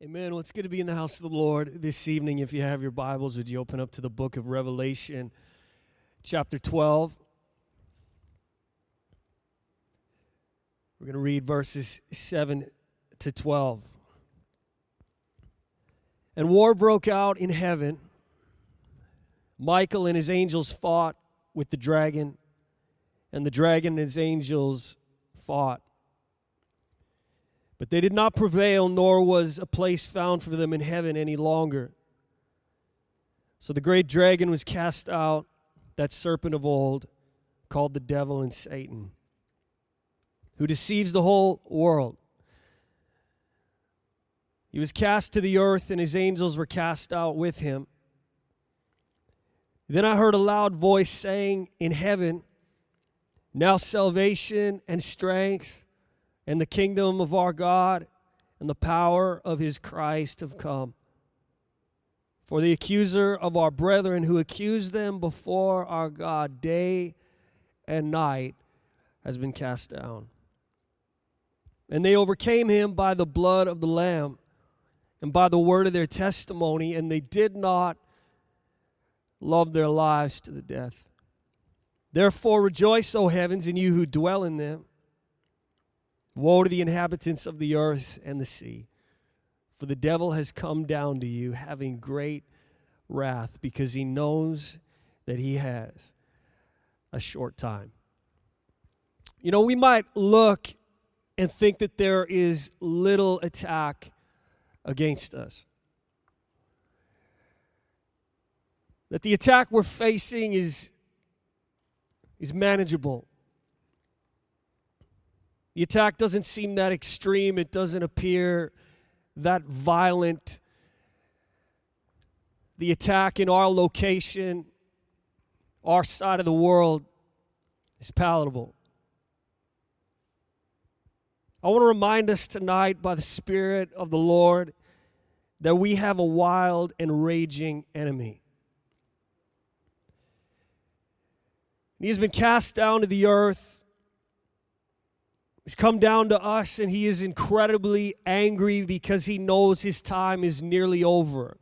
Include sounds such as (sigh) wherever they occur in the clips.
Amen. Well, it's good to be in the house of the Lord this evening. If you have your Bibles, would you open up to the book of Revelation, chapter 12? We're going to read verses 7 to 12. And war broke out in heaven. Michael and his angels fought with the dragon, and the dragon and his angels fought. But they did not prevail, nor was a place found for them in heaven any longer. So the great dragon was cast out, that serpent of old, called the devil and Satan, who deceives the whole world. He was cast to the earth, and his angels were cast out with him. Then I heard a loud voice saying in heaven, Now salvation and strength and the kingdom of our God and the power of his Christ have come. For the accuser of our brethren who accused them before our God day and night has been cast down. And they overcame him by the blood of the Lamb and by the word of their testimony, and they did not love their lives to the death. Therefore, rejoice, O heavens, and you who dwell in them. Woe to the inhabitants of the earth and the sea, for the devil has come down to you having great wrath, because he knows that he has a short time. You know, we might look and think that there is little attack against us. That the attack we're facing is, is manageable. The attack doesn't seem that extreme, it doesn't appear that violent. The attack in our location, our side of the world, is palatable. I want to remind us tonight by the Spirit of the Lord that we have a wild and raging enemy. He has been cast down to the earth He's come down to us and he is incredibly angry because he knows his time is nearly over.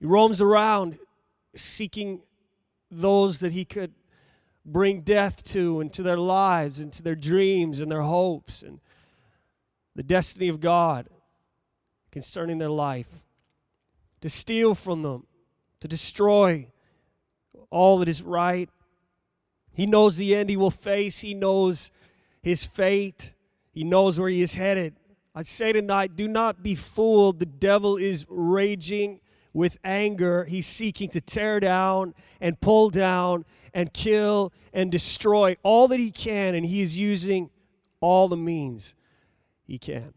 He roams around seeking those that he could bring death to and to their lives and to their dreams and their hopes and the destiny of God concerning their life, to steal from them, to destroy all that is right he knows the end he will face, he knows his fate, he knows where he is headed. I say tonight, do not be fooled. The devil is raging with anger. He's seeking to tear down and pull down and kill and destroy all that he can, and he is using all the means he can.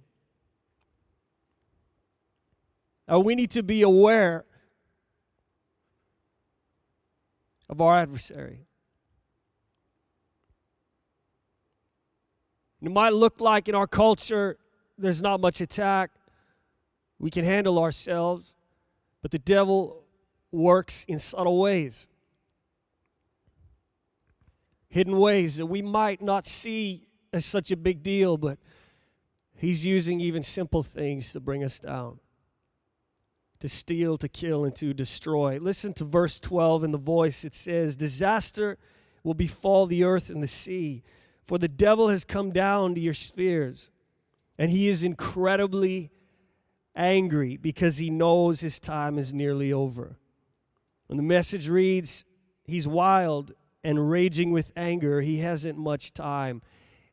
Now, we need to be aware of our adversary. It might look like in our culture there's not much attack. We can handle ourselves, but the devil works in subtle ways, hidden ways that we might not see as such a big deal, but he's using even simple things to bring us down, to steal, to kill, and to destroy. Listen to verse 12 in the voice. It says, Disaster will befall the earth and the sea for the devil has come down to your spheres, and he is incredibly angry because he knows his time is nearly over. When the message reads, He's wild and raging with anger, he hasn't much time,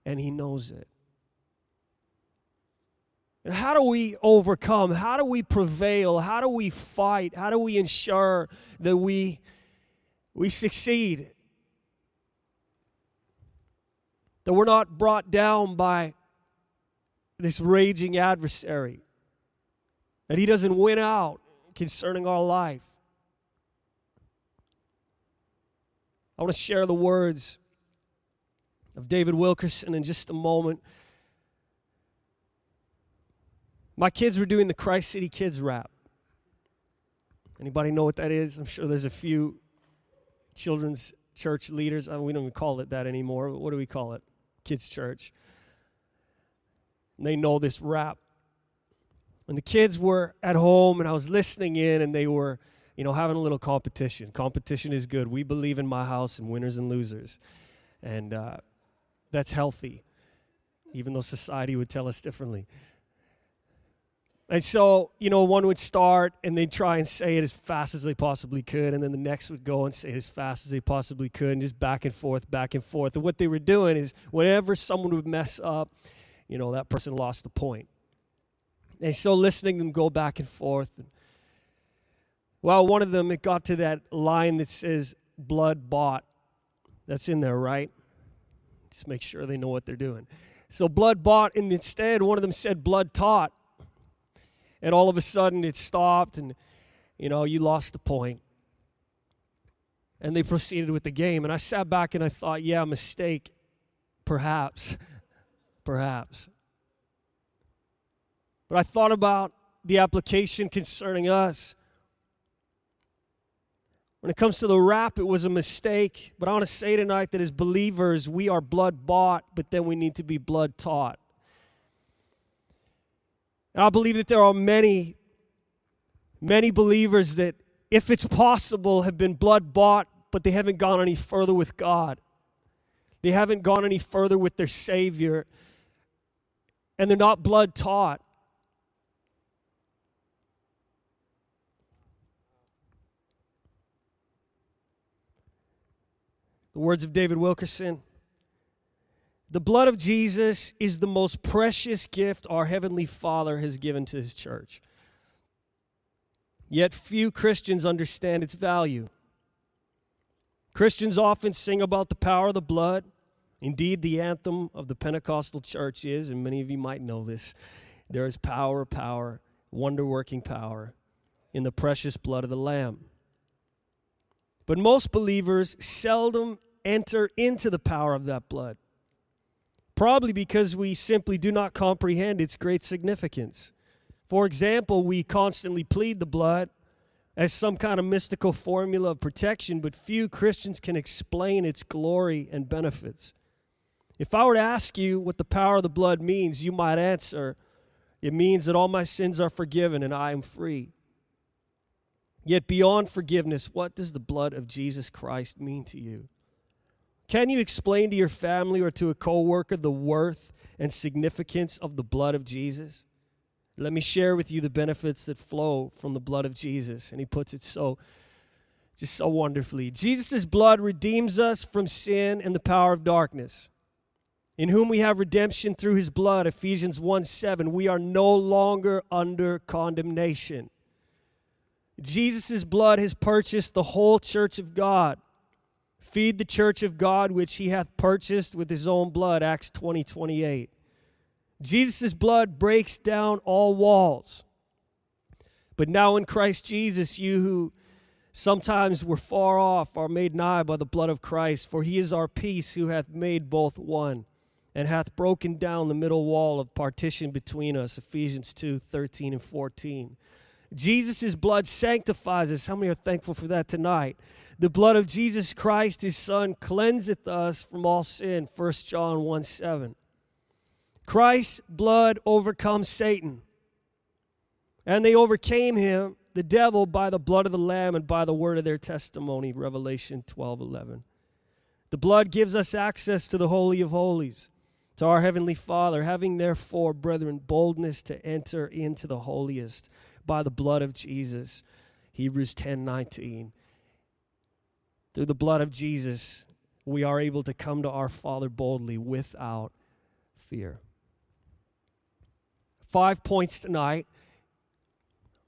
and he knows it. And how do we overcome? How do we prevail? How do we fight? How do we ensure that we, we succeed? That we're not brought down by this raging adversary, that he doesn't win out concerning our life. I want to share the words of David Wilkerson in just a moment. My kids were doing the Christ City Kids rap. Anybody know what that is? I'm sure there's a few children's church leaders. I mean, we don't even call it that anymore. What do we call it? Kids' church. And they know this rap. And the kids were at home, and I was listening in, and they were, you know, having a little competition. Competition is good. We believe in my house and winners and losers. And uh, that's healthy, even though society would tell us differently. And so, you know, one would start and they'd try and say it as fast as they possibly could. And then the next would go and say it as fast as they possibly could and just back and forth, back and forth. And what they were doing is whenever someone would mess up, you know, that person lost the point. And so listening them go back and forth. Well, one of them, it got to that line that says, blood bought. That's in there, right? Just make sure they know what they're doing. So blood bought, and instead, one of them said blood taught and all of a sudden it stopped and you know you lost the point and they proceeded with the game and i sat back and i thought yeah mistake perhaps (laughs) perhaps but i thought about the application concerning us when it comes to the rap, it was a mistake. But I want to say tonight that as believers, we are blood bought, but then we need to be blood taught. And I believe that there are many, many believers that, if it's possible, have been blood bought, but they haven't gone any further with God. They haven't gone any further with their Savior. And they're not blood taught. The words of David Wilkerson the blood of Jesus is the most precious gift our Heavenly Father has given to His church. Yet few Christians understand its value. Christians often sing about the power of the blood. Indeed, the anthem of the Pentecostal church is, and many of you might know this there is power, power, wonder working power in the precious blood of the Lamb. But most believers seldom enter into the power of that blood. Probably because we simply do not comprehend its great significance. For example, we constantly plead the blood as some kind of mystical formula of protection, but few Christians can explain its glory and benefits. If I were to ask you what the power of the blood means, you might answer, it means that all my sins are forgiven and I am free. Yet, beyond forgiveness, what does the blood of Jesus Christ mean to you? Can you explain to your family or to a coworker the worth and significance of the blood of Jesus? Let me share with you the benefits that flow from the blood of Jesus. And he puts it so just so wonderfully. Jesus' blood redeems us from sin and the power of darkness. In whom we have redemption through his blood, Ephesians 1 7. We are no longer under condemnation. Jesus' blood has purchased the whole church of God. Feed the church of God which he hath purchased with his own blood. Acts 20 28. Jesus' blood breaks down all walls. But now in Christ Jesus, you who sometimes were far off are made nigh by the blood of Christ, for he is our peace who hath made both one and hath broken down the middle wall of partition between us. Ephesians 2 13 and 14. Jesus' blood sanctifies us. How many are thankful for that tonight? The blood of Jesus Christ, his Son, cleanseth us from all sin. 1 John 1 7. Christ's blood overcomes Satan. And they overcame him, the devil, by the blood of the Lamb and by the word of their testimony. Revelation 12 11. The blood gives us access to the Holy of Holies, to our Heavenly Father, having therefore, brethren, boldness to enter into the holiest by the blood of Jesus. Hebrews 10 19. Through the blood of Jesus, we are able to come to our Father boldly without fear. Five points tonight.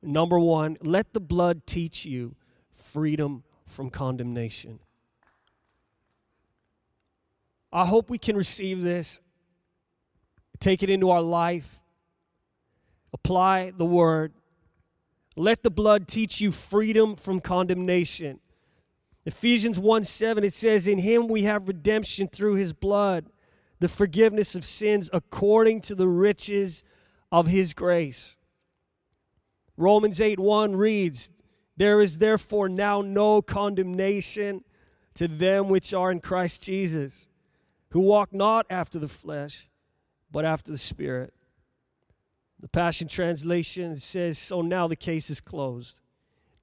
Number one, let the blood teach you freedom from condemnation. I hope we can receive this, take it into our life, apply the word. Let the blood teach you freedom from condemnation. Ephesians 1 7, it says, In him we have redemption through his blood, the forgiveness of sins according to the riches of his grace. Romans 8 1 reads, There is therefore now no condemnation to them which are in Christ Jesus, who walk not after the flesh, but after the Spirit. The Passion Translation says, So now the case is closed.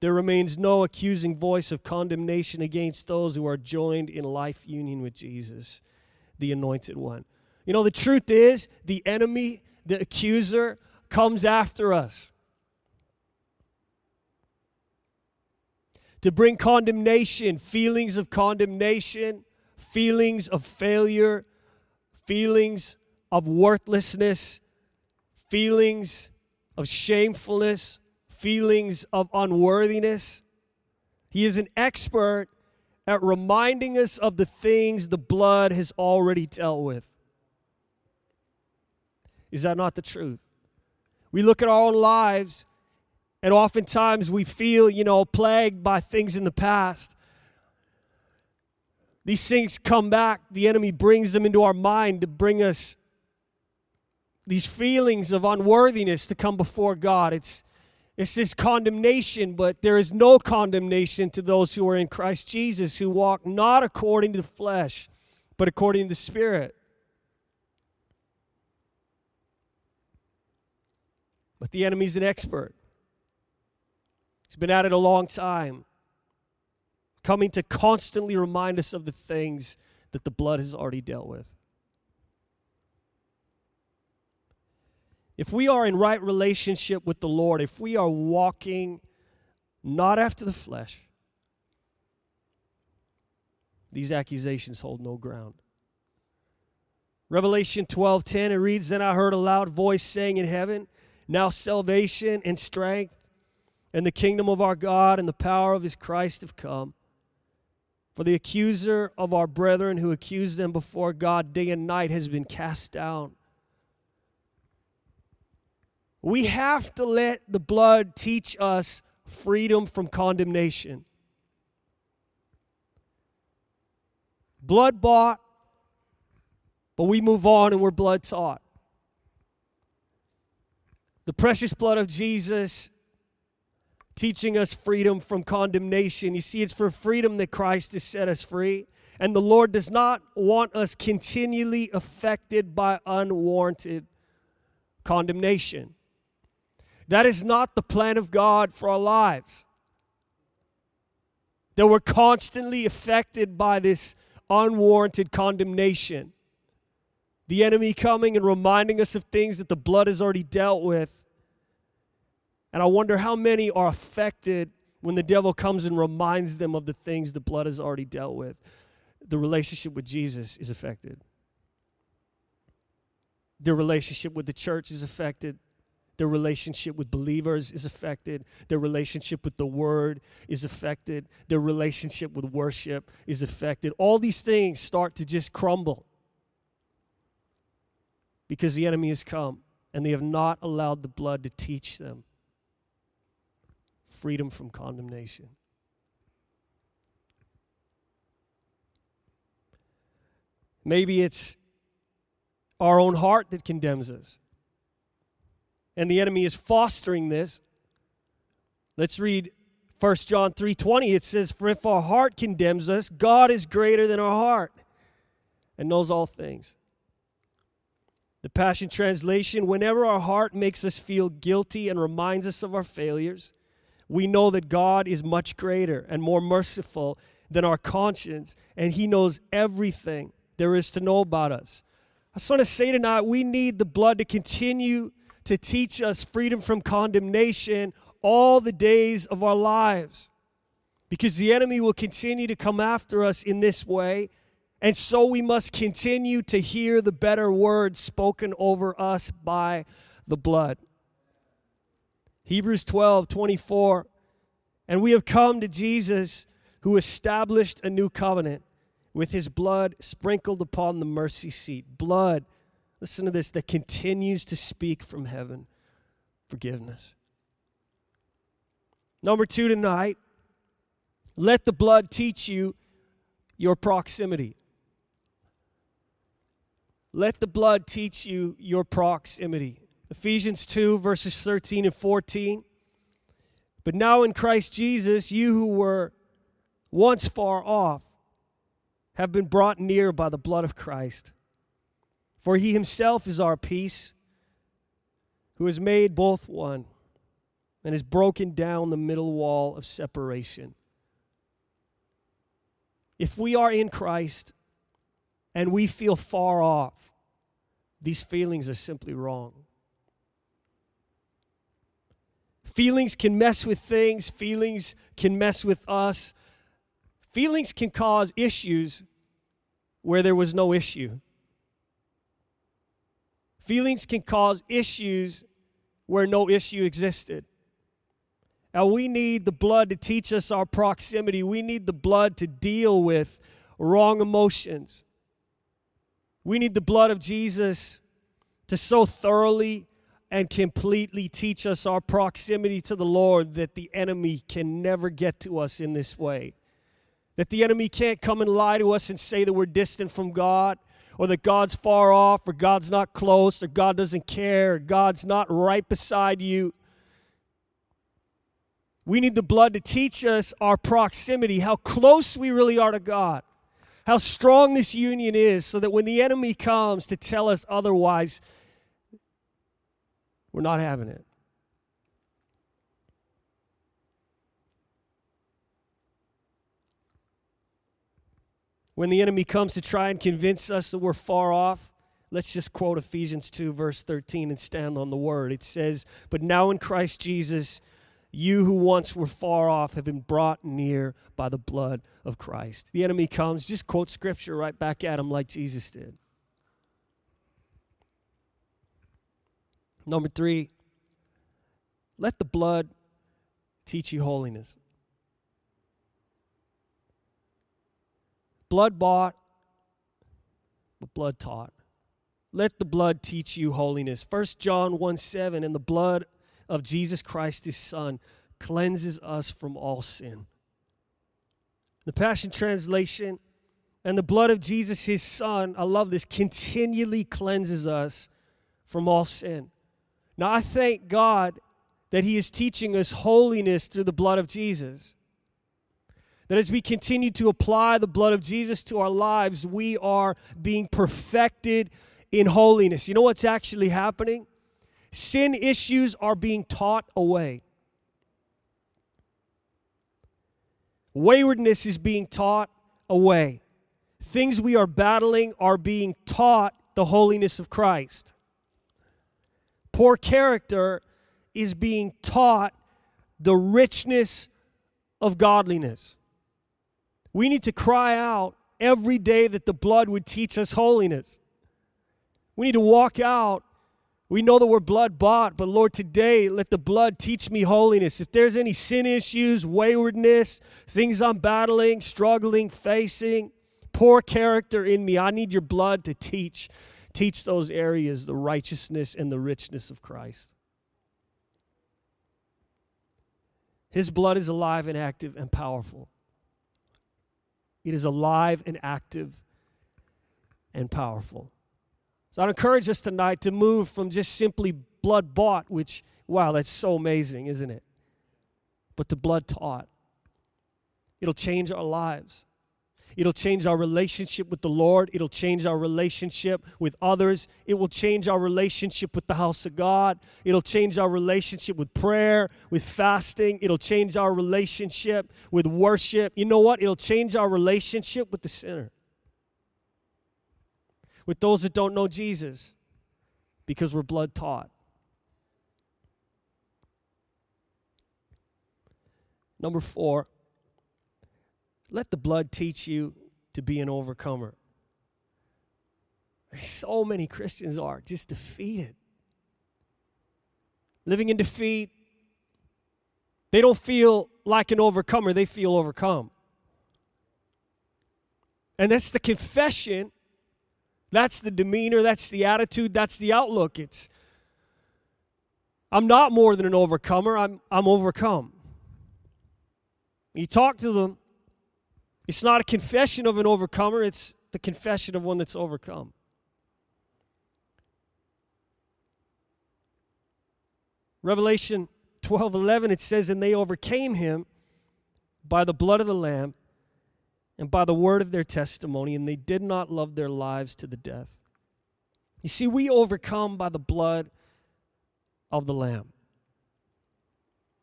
There remains no accusing voice of condemnation against those who are joined in life union with Jesus, the Anointed One. You know, the truth is, the enemy, the accuser, comes after us to bring condemnation, feelings of condemnation, feelings of failure, feelings of worthlessness, feelings of shamefulness, feelings of unworthiness. He is an expert at reminding us of the things the blood has already dealt with. Is that not the truth? We look at our own lives, and oftentimes we feel, you know, plagued by things in the past. These things come back, the enemy brings them into our mind to bring us these feelings of unworthiness to come before God. It's it's this condemnation, but there is no condemnation to those who are in Christ Jesus, who walk not according to the flesh, but according to the Spirit. But the enemy's an expert. He's been at it a long time, coming to constantly remind us of the things that the blood has already dealt with. If we are in right relationship with the Lord, if we are walking not after the flesh, these accusations hold no ground. Revelation 12:10 it reads then I heard a loud voice saying in heaven now salvation and strength and the kingdom of our God and the power of his Christ have come for the accuser of our brethren who accused them before God day and night has been cast down we have to let the blood teach us freedom from condemnation. Blood bought, but we move on and we're blood taught. The precious blood of Jesus teaching us freedom from condemnation. You see, it's for freedom that Christ has set us free. And the Lord does not want us continually affected by unwarranted condemnation. That is not the plan of God for our lives. That we're constantly affected by this unwarranted condemnation. The enemy coming and reminding us of things that the blood has already dealt with. And I wonder how many are affected when the devil comes and reminds them of the things the blood has already dealt with. The relationship with Jesus is affected. The relationship with the church is affected. Their relationship with believers is affected. Their relationship with the word is affected. Their relationship with worship is affected. All these things start to just crumble because the enemy has come and they have not allowed the blood to teach them freedom from condemnation. Maybe it's our own heart that condemns us and the enemy is fostering this. Let's read 1 John 3:20. It says, "For if our heart condemns us, God is greater than our heart and knows all things." The Passion Translation, whenever our heart makes us feel guilty and reminds us of our failures, we know that God is much greater and more merciful than our conscience, and He knows everything there is to know about us. I just want to say tonight, we need the blood to continue to teach us freedom from condemnation all the days of our lives. Because the enemy will continue to come after us in this way. And so we must continue to hear the better words spoken over us by the blood. Hebrews 12 24. And we have come to Jesus who established a new covenant with his blood sprinkled upon the mercy seat. Blood listen to this, that continues to speak from heaven forgiveness. Number two tonight, let the blood teach you your proximity. Let the blood teach you your proximity. Ephesians 2, verses 13 and 14. But now in Christ Jesus, you who were once far off have been brought near by the blood of Christ. For he himself is our peace, who has made both one and has broken down the middle wall of separation. If we are in Christ and we feel far off, these feelings are simply wrong. Feelings can mess with things, feelings can mess with us. Feelings can cause issues where there was no issue. Feelings can cause issues where no issue existed. Now, we need the blood to teach us our proximity. We need the blood to deal with wrong emotions. We need the blood of Jesus to so thoroughly and completely teach us our proximity to the Lord that the enemy can never get to us in this way. That the enemy can't come and lie to us and say that we're distant from God, or that God's far off, or God's not close, or God doesn't care, or God's not right beside you. We need the blood to teach us our proximity, how close we really are to God, how strong this union is, so that when the enemy comes to tell us otherwise, we're not having it. When the enemy comes to try and convince us that we're far off, let's just quote Ephesians 2, verse 13, and stand on the word. It says, But now in Christ Jesus, you who once were far off have been brought near by the blood of Christ. The enemy comes, just quote scripture right back at him like Jesus did. Number three, let the blood teach you holiness. Blood bought, but blood taught. Let the blood teach you holiness. 1 John 1 7, and the blood of Jesus Christ, his Son, cleanses us from all sin. The Passion Translation, and the blood of Jesus, his Son, I love this, continually cleanses us from all sin. Now, I thank God that He is teaching us holiness through the blood of Jesus. That as we continue to apply the blood of Jesus to our lives, we are being perfected in holiness. You know what's actually happening? Sin issues are being taught away. Waywardness is being taught away. Things we are battling are being taught the holiness of Christ. Poor character is being taught the richness of godliness. We need to cry out every day that the blood would teach us holiness. We need to walk out. We know that we're blood bought, but Lord, today let the blood teach me holiness. If there's any sin issues, waywardness, things I'm battling, struggling, facing, poor character in me, I need your blood to teach Teach those areas the righteousness and the richness of Christ. His blood is alive and active and powerful. It is alive and active and powerful. So I'd encourage us tonight to move from just simply blood bought, which, wow, that's so amazing, isn't it? But to blood taught. It'll change our lives. It'll change our relationship with the Lord. It'll change our relationship with others. It will change our relationship with the house of God. It'll change our relationship with prayer, with fasting. It'll change our relationship with worship. You know what? It'll change our relationship with the sinner, with those that don't know Jesus, because we're blood taught. Number four, let the blood teach you to be an overcomer. So many Christians are just defeated. Living in defeat. They don't feel like an overcomer, they feel overcome. And that's the confession. That's the demeanor, that's the attitude, that's the outlook. It's I'm not more than an overcomer, I'm I'm overcome. You talk to them, it's not a confession of an overcomer, it's the confession of one that's overcome. Revelation 12 11, it says, And they overcame him by the blood of the Lamb and by the word of their testimony, and they did not love their lives to the death. You see, we overcome by the blood of the Lamb.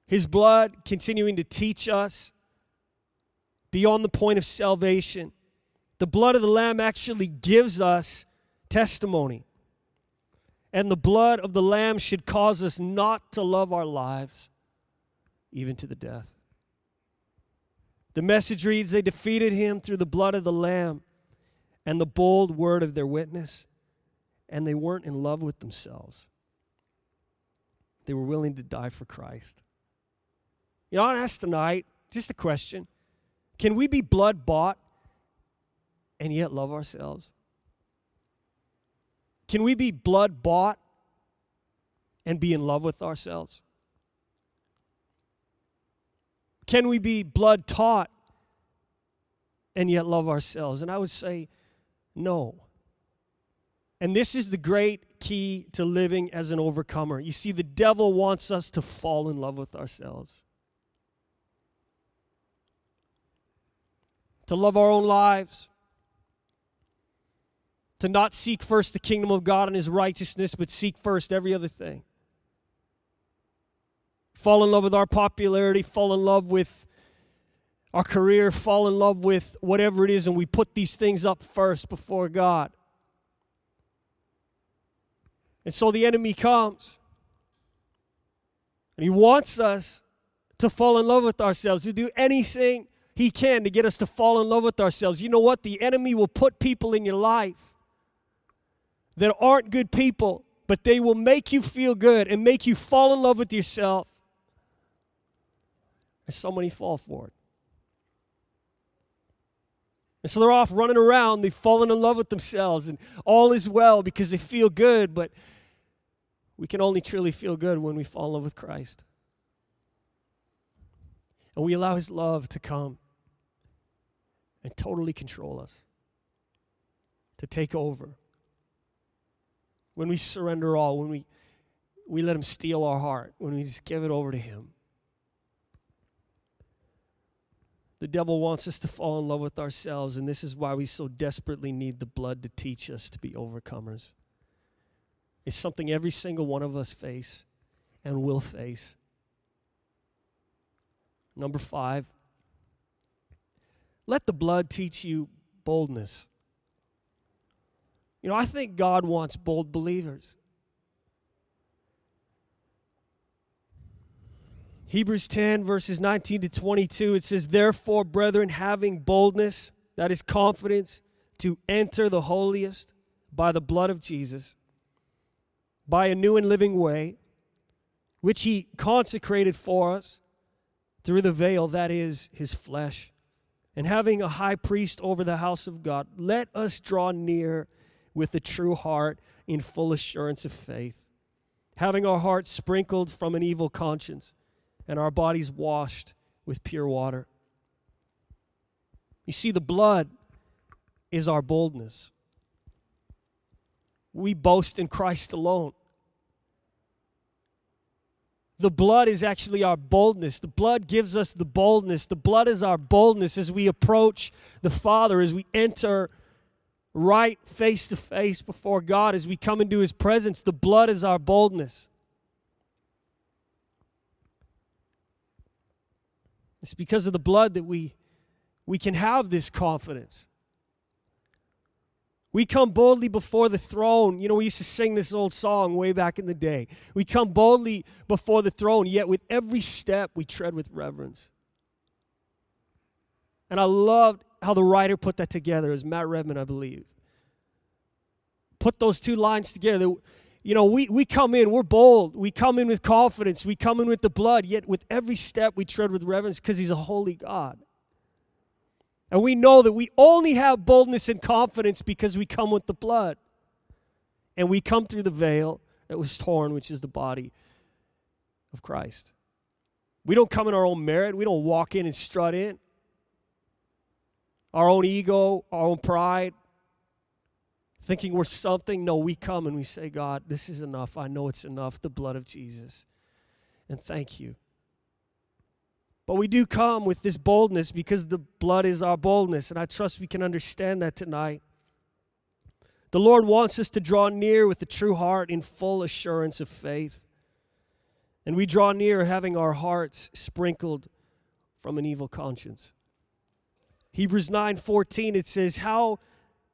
His blood continuing to teach us beyond the point of salvation. The blood of the Lamb actually gives us testimony. And the blood of the Lamb should cause us not to love our lives, even to the death. The message reads They defeated him through the blood of the Lamb and the bold word of their witness, and they weren't in love with themselves. They were willing to die for Christ. You know, I ask tonight, just a question can we be blood bought and yet love ourselves? Can we be blood bought and be in love with ourselves? Can we be blood taught and yet love ourselves? And I would say, no. And this is the great key to living as an overcomer. You see, the devil wants us to fall in love with ourselves, to love our own lives, to not seek first the kingdom of God and his righteousness, but seek first every other thing. Fall in love with our popularity, fall in love with our career, fall in love with whatever it is, and we put these things up first before God. And so the enemy comes. And he wants us to fall in love with ourselves, to do anything he can to get us to fall in love with ourselves. You know what? The enemy will put people in your life that aren't good people, but they will make you feel good and make you fall in love with yourself. And so many fall for it. And so they're off running around. They've fallen in love with themselves, and all is well because they feel good. But we can only truly feel good when we fall in love with Christ. And we allow His love to come and totally control us, to take over. When we surrender all, when we, we let Him steal our heart, when we just give it over to Him. The devil wants us to fall in love with ourselves, and this is why we so desperately need the blood to teach us to be overcomers. It's something every single one of us face and will face. Number five, let the blood teach you boldness. You know, I think God wants bold believers. Hebrews 10, verses 19 to 22, it says, Therefore, brethren, having boldness, that is confidence, to enter the holiest by the blood of Jesus, by a new and living way, which he consecrated for us through the veil, that is his flesh. And having a high priest over the house of God, let us draw near with a true heart in full assurance of faith, having our hearts sprinkled from an evil conscience and our bodies washed with pure water. You see, the blood is our boldness. We boast in Christ alone. The blood is actually our boldness. The blood gives us the boldness. The blood is our boldness as we approach the Father, as we enter right face to face before God, as we come into His presence. The blood is our boldness. It's because of the blood that we, we can have this confidence. We come boldly before the throne. You know, we used to sing this old song way back in the day. We come boldly before the throne, yet with every step we tread with reverence. And I loved how the writer put that together, as Matt Redman, I believe. Put those two lines together you know, we, we come in, we're bold. We come in with confidence. We come in with the blood, yet with every step we tread with reverence because He's a holy God. And we know that we only have boldness and confidence because we come with the blood. And we come through the veil that was torn, which is the body of Christ. We don't come in our own merit, we don't walk in and strut in. Our own ego, our own pride, thinking we're something. No, we come and we say, God, this is enough. I know it's enough. The blood of Jesus. And thank you. But we do come with this boldness because the blood is our boldness. And I trust we can understand that tonight. The Lord wants us to draw near with a true heart in full assurance of faith. And we draw near having our hearts sprinkled from an evil conscience. Hebrews 9:14 it says, "How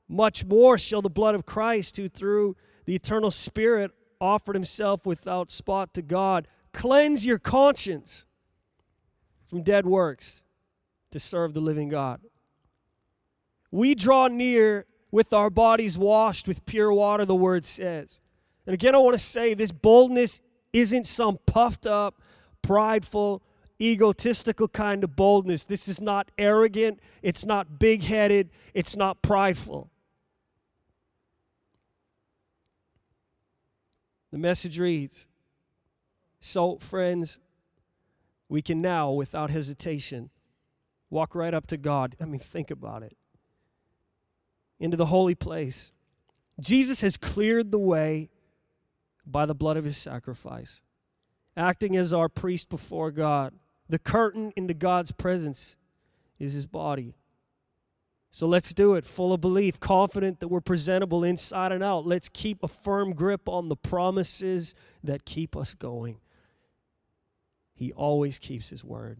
much more shall the blood of Christ, who through the eternal Spirit offered himself without spot to God, cleanse your conscience from dead works to serve the living God?" We draw near with our bodies washed with pure water, the word says. And again, I want to say this boldness isn't some puffed up, prideful, egotistical kind of boldness. This is not arrogant, it's not big headed, it's not prideful. The message reads So, friends, we can now, without hesitation, walk right up to God. I mean, think about it. Into the holy place. Jesus has cleared the way by the blood of his sacrifice, acting as our priest before God. The curtain into God's presence is his body. So let's do it, full of belief, confident that we're presentable inside and out. Let's keep a firm grip on the promises that keep us going. He always keeps his word.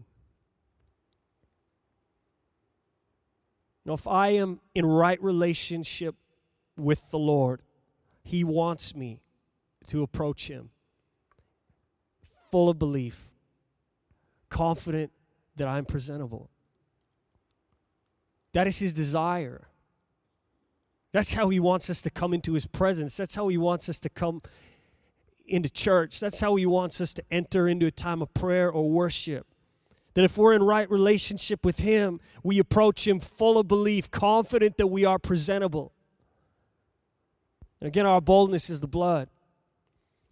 Now, if I am in right relationship with the Lord, He wants me to approach Him full of belief, confident that I'm presentable. That is His desire. That's how He wants us to come into His presence. That's how He wants us to come into church. That's how He wants us to enter into a time of prayer or worship. That if we're in right relationship with Him, we approach Him full of belief, confident that we are presentable. And again, our boldness is the blood.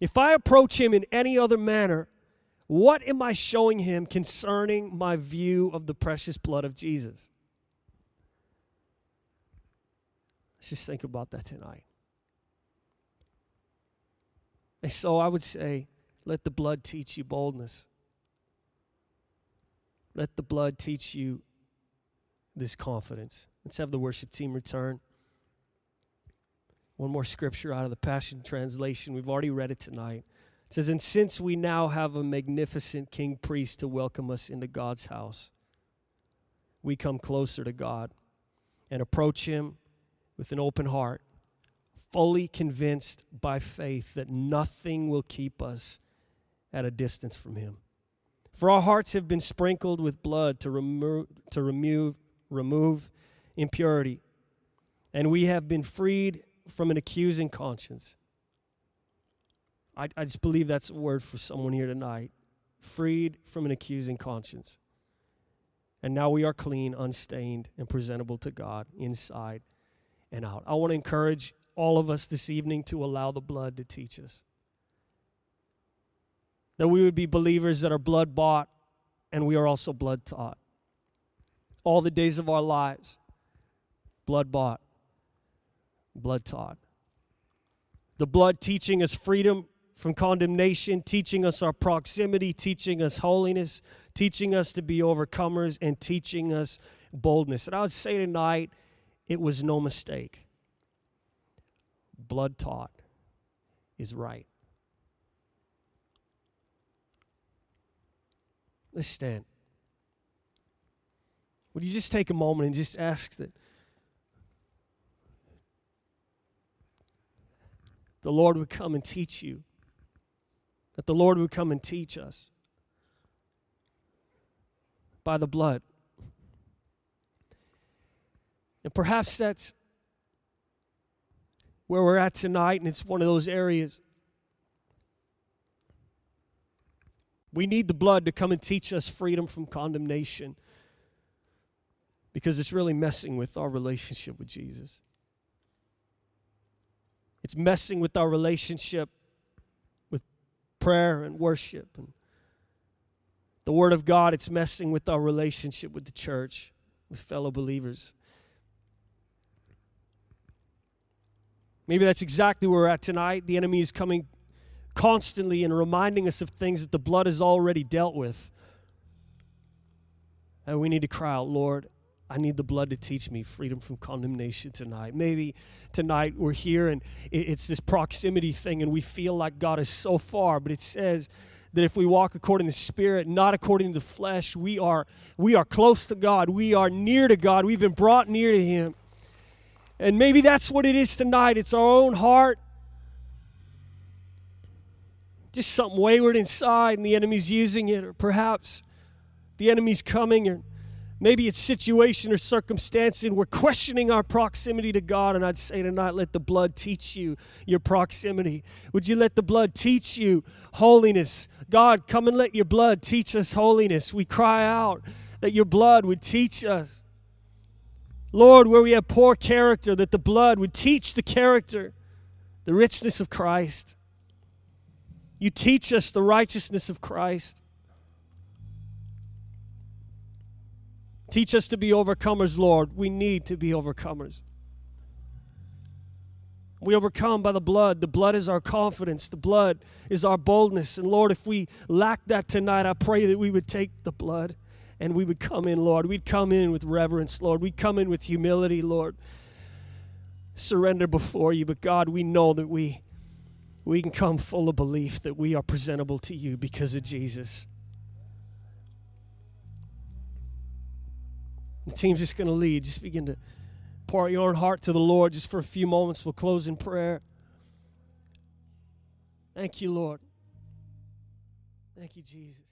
If I approach Him in any other manner, what am I showing Him concerning my view of the precious blood of Jesus? Let's just think about that tonight. And so oh, I would say, let the blood teach you boldness. Let the blood teach you this confidence. Let's have the worship team return. One more scripture out of the Passion Translation. We've already read it tonight. It says, And since we now have a magnificent king priest to welcome us into God's house, we come closer to God and approach him with an open heart, fully convinced by faith that nothing will keep us at a distance from him. For our hearts have been sprinkled with blood to remove, to remove, remove impurity, and we have been freed from an accusing conscience. I, I just believe that's a word for someone here tonight. Freed from an accusing conscience. And now we are clean, unstained, and presentable to God inside and out. I want to encourage all of us this evening to allow the blood to teach us that we would be believers that are blood bought and we are also blood taught. All the days of our lives, blood bought, blood taught. The blood teaching us freedom from condemnation, teaching us our proximity, teaching us holiness, teaching us to be overcomers, and teaching us boldness. And I would say tonight, it was no mistake. Blood taught is right. Let's stand. Would you just take a moment and just ask that the Lord would come and teach you, that the Lord would come and teach us by the blood. And perhaps that's where we're at tonight, and it's one of those areas We need the blood to come and teach us freedom from condemnation because it's really messing with our relationship with Jesus. It's messing with our relationship with prayer and worship and the Word of God. It's messing with our relationship with the church, with fellow believers. Maybe that's exactly where we're at tonight. The enemy is coming constantly and reminding us of things that the blood has already dealt with. And we need to cry out, Lord, I need the blood to teach me freedom from condemnation tonight. Maybe tonight we're here and it's this proximity thing and we feel like God is so far, but it says that if we walk according to the Spirit, not according to the flesh, we are, we are close to God. We are near to God. We've been brought near to Him. And maybe that's what it is tonight. It's our own heart. Just something wayward inside, and the enemy's using it, or perhaps the enemy's coming, or maybe it's situation or circumstance, and we're questioning our proximity to God. And I'd say tonight, let the blood teach you your proximity. Would you let the blood teach you holiness? God, come and let your blood teach us holiness. We cry out that your blood would teach us. Lord, where we have poor character, that the blood would teach the character, the richness of Christ. You teach us the righteousness of Christ. Teach us to be overcomers, Lord. We need to be overcomers. We overcome by the blood. The blood is our confidence. The blood is our boldness. And Lord, if we lack that tonight, I pray that we would take the blood and we would come in, Lord. We'd come in with reverence, Lord. We'd come in with humility, Lord. Surrender before you. But God, we know that we we can come full of belief that we are presentable to you because of Jesus. The team's just going to lead. Just begin to pour your own heart to the Lord just for a few moments. We'll close in prayer. Thank you, Lord. Thank you, Jesus.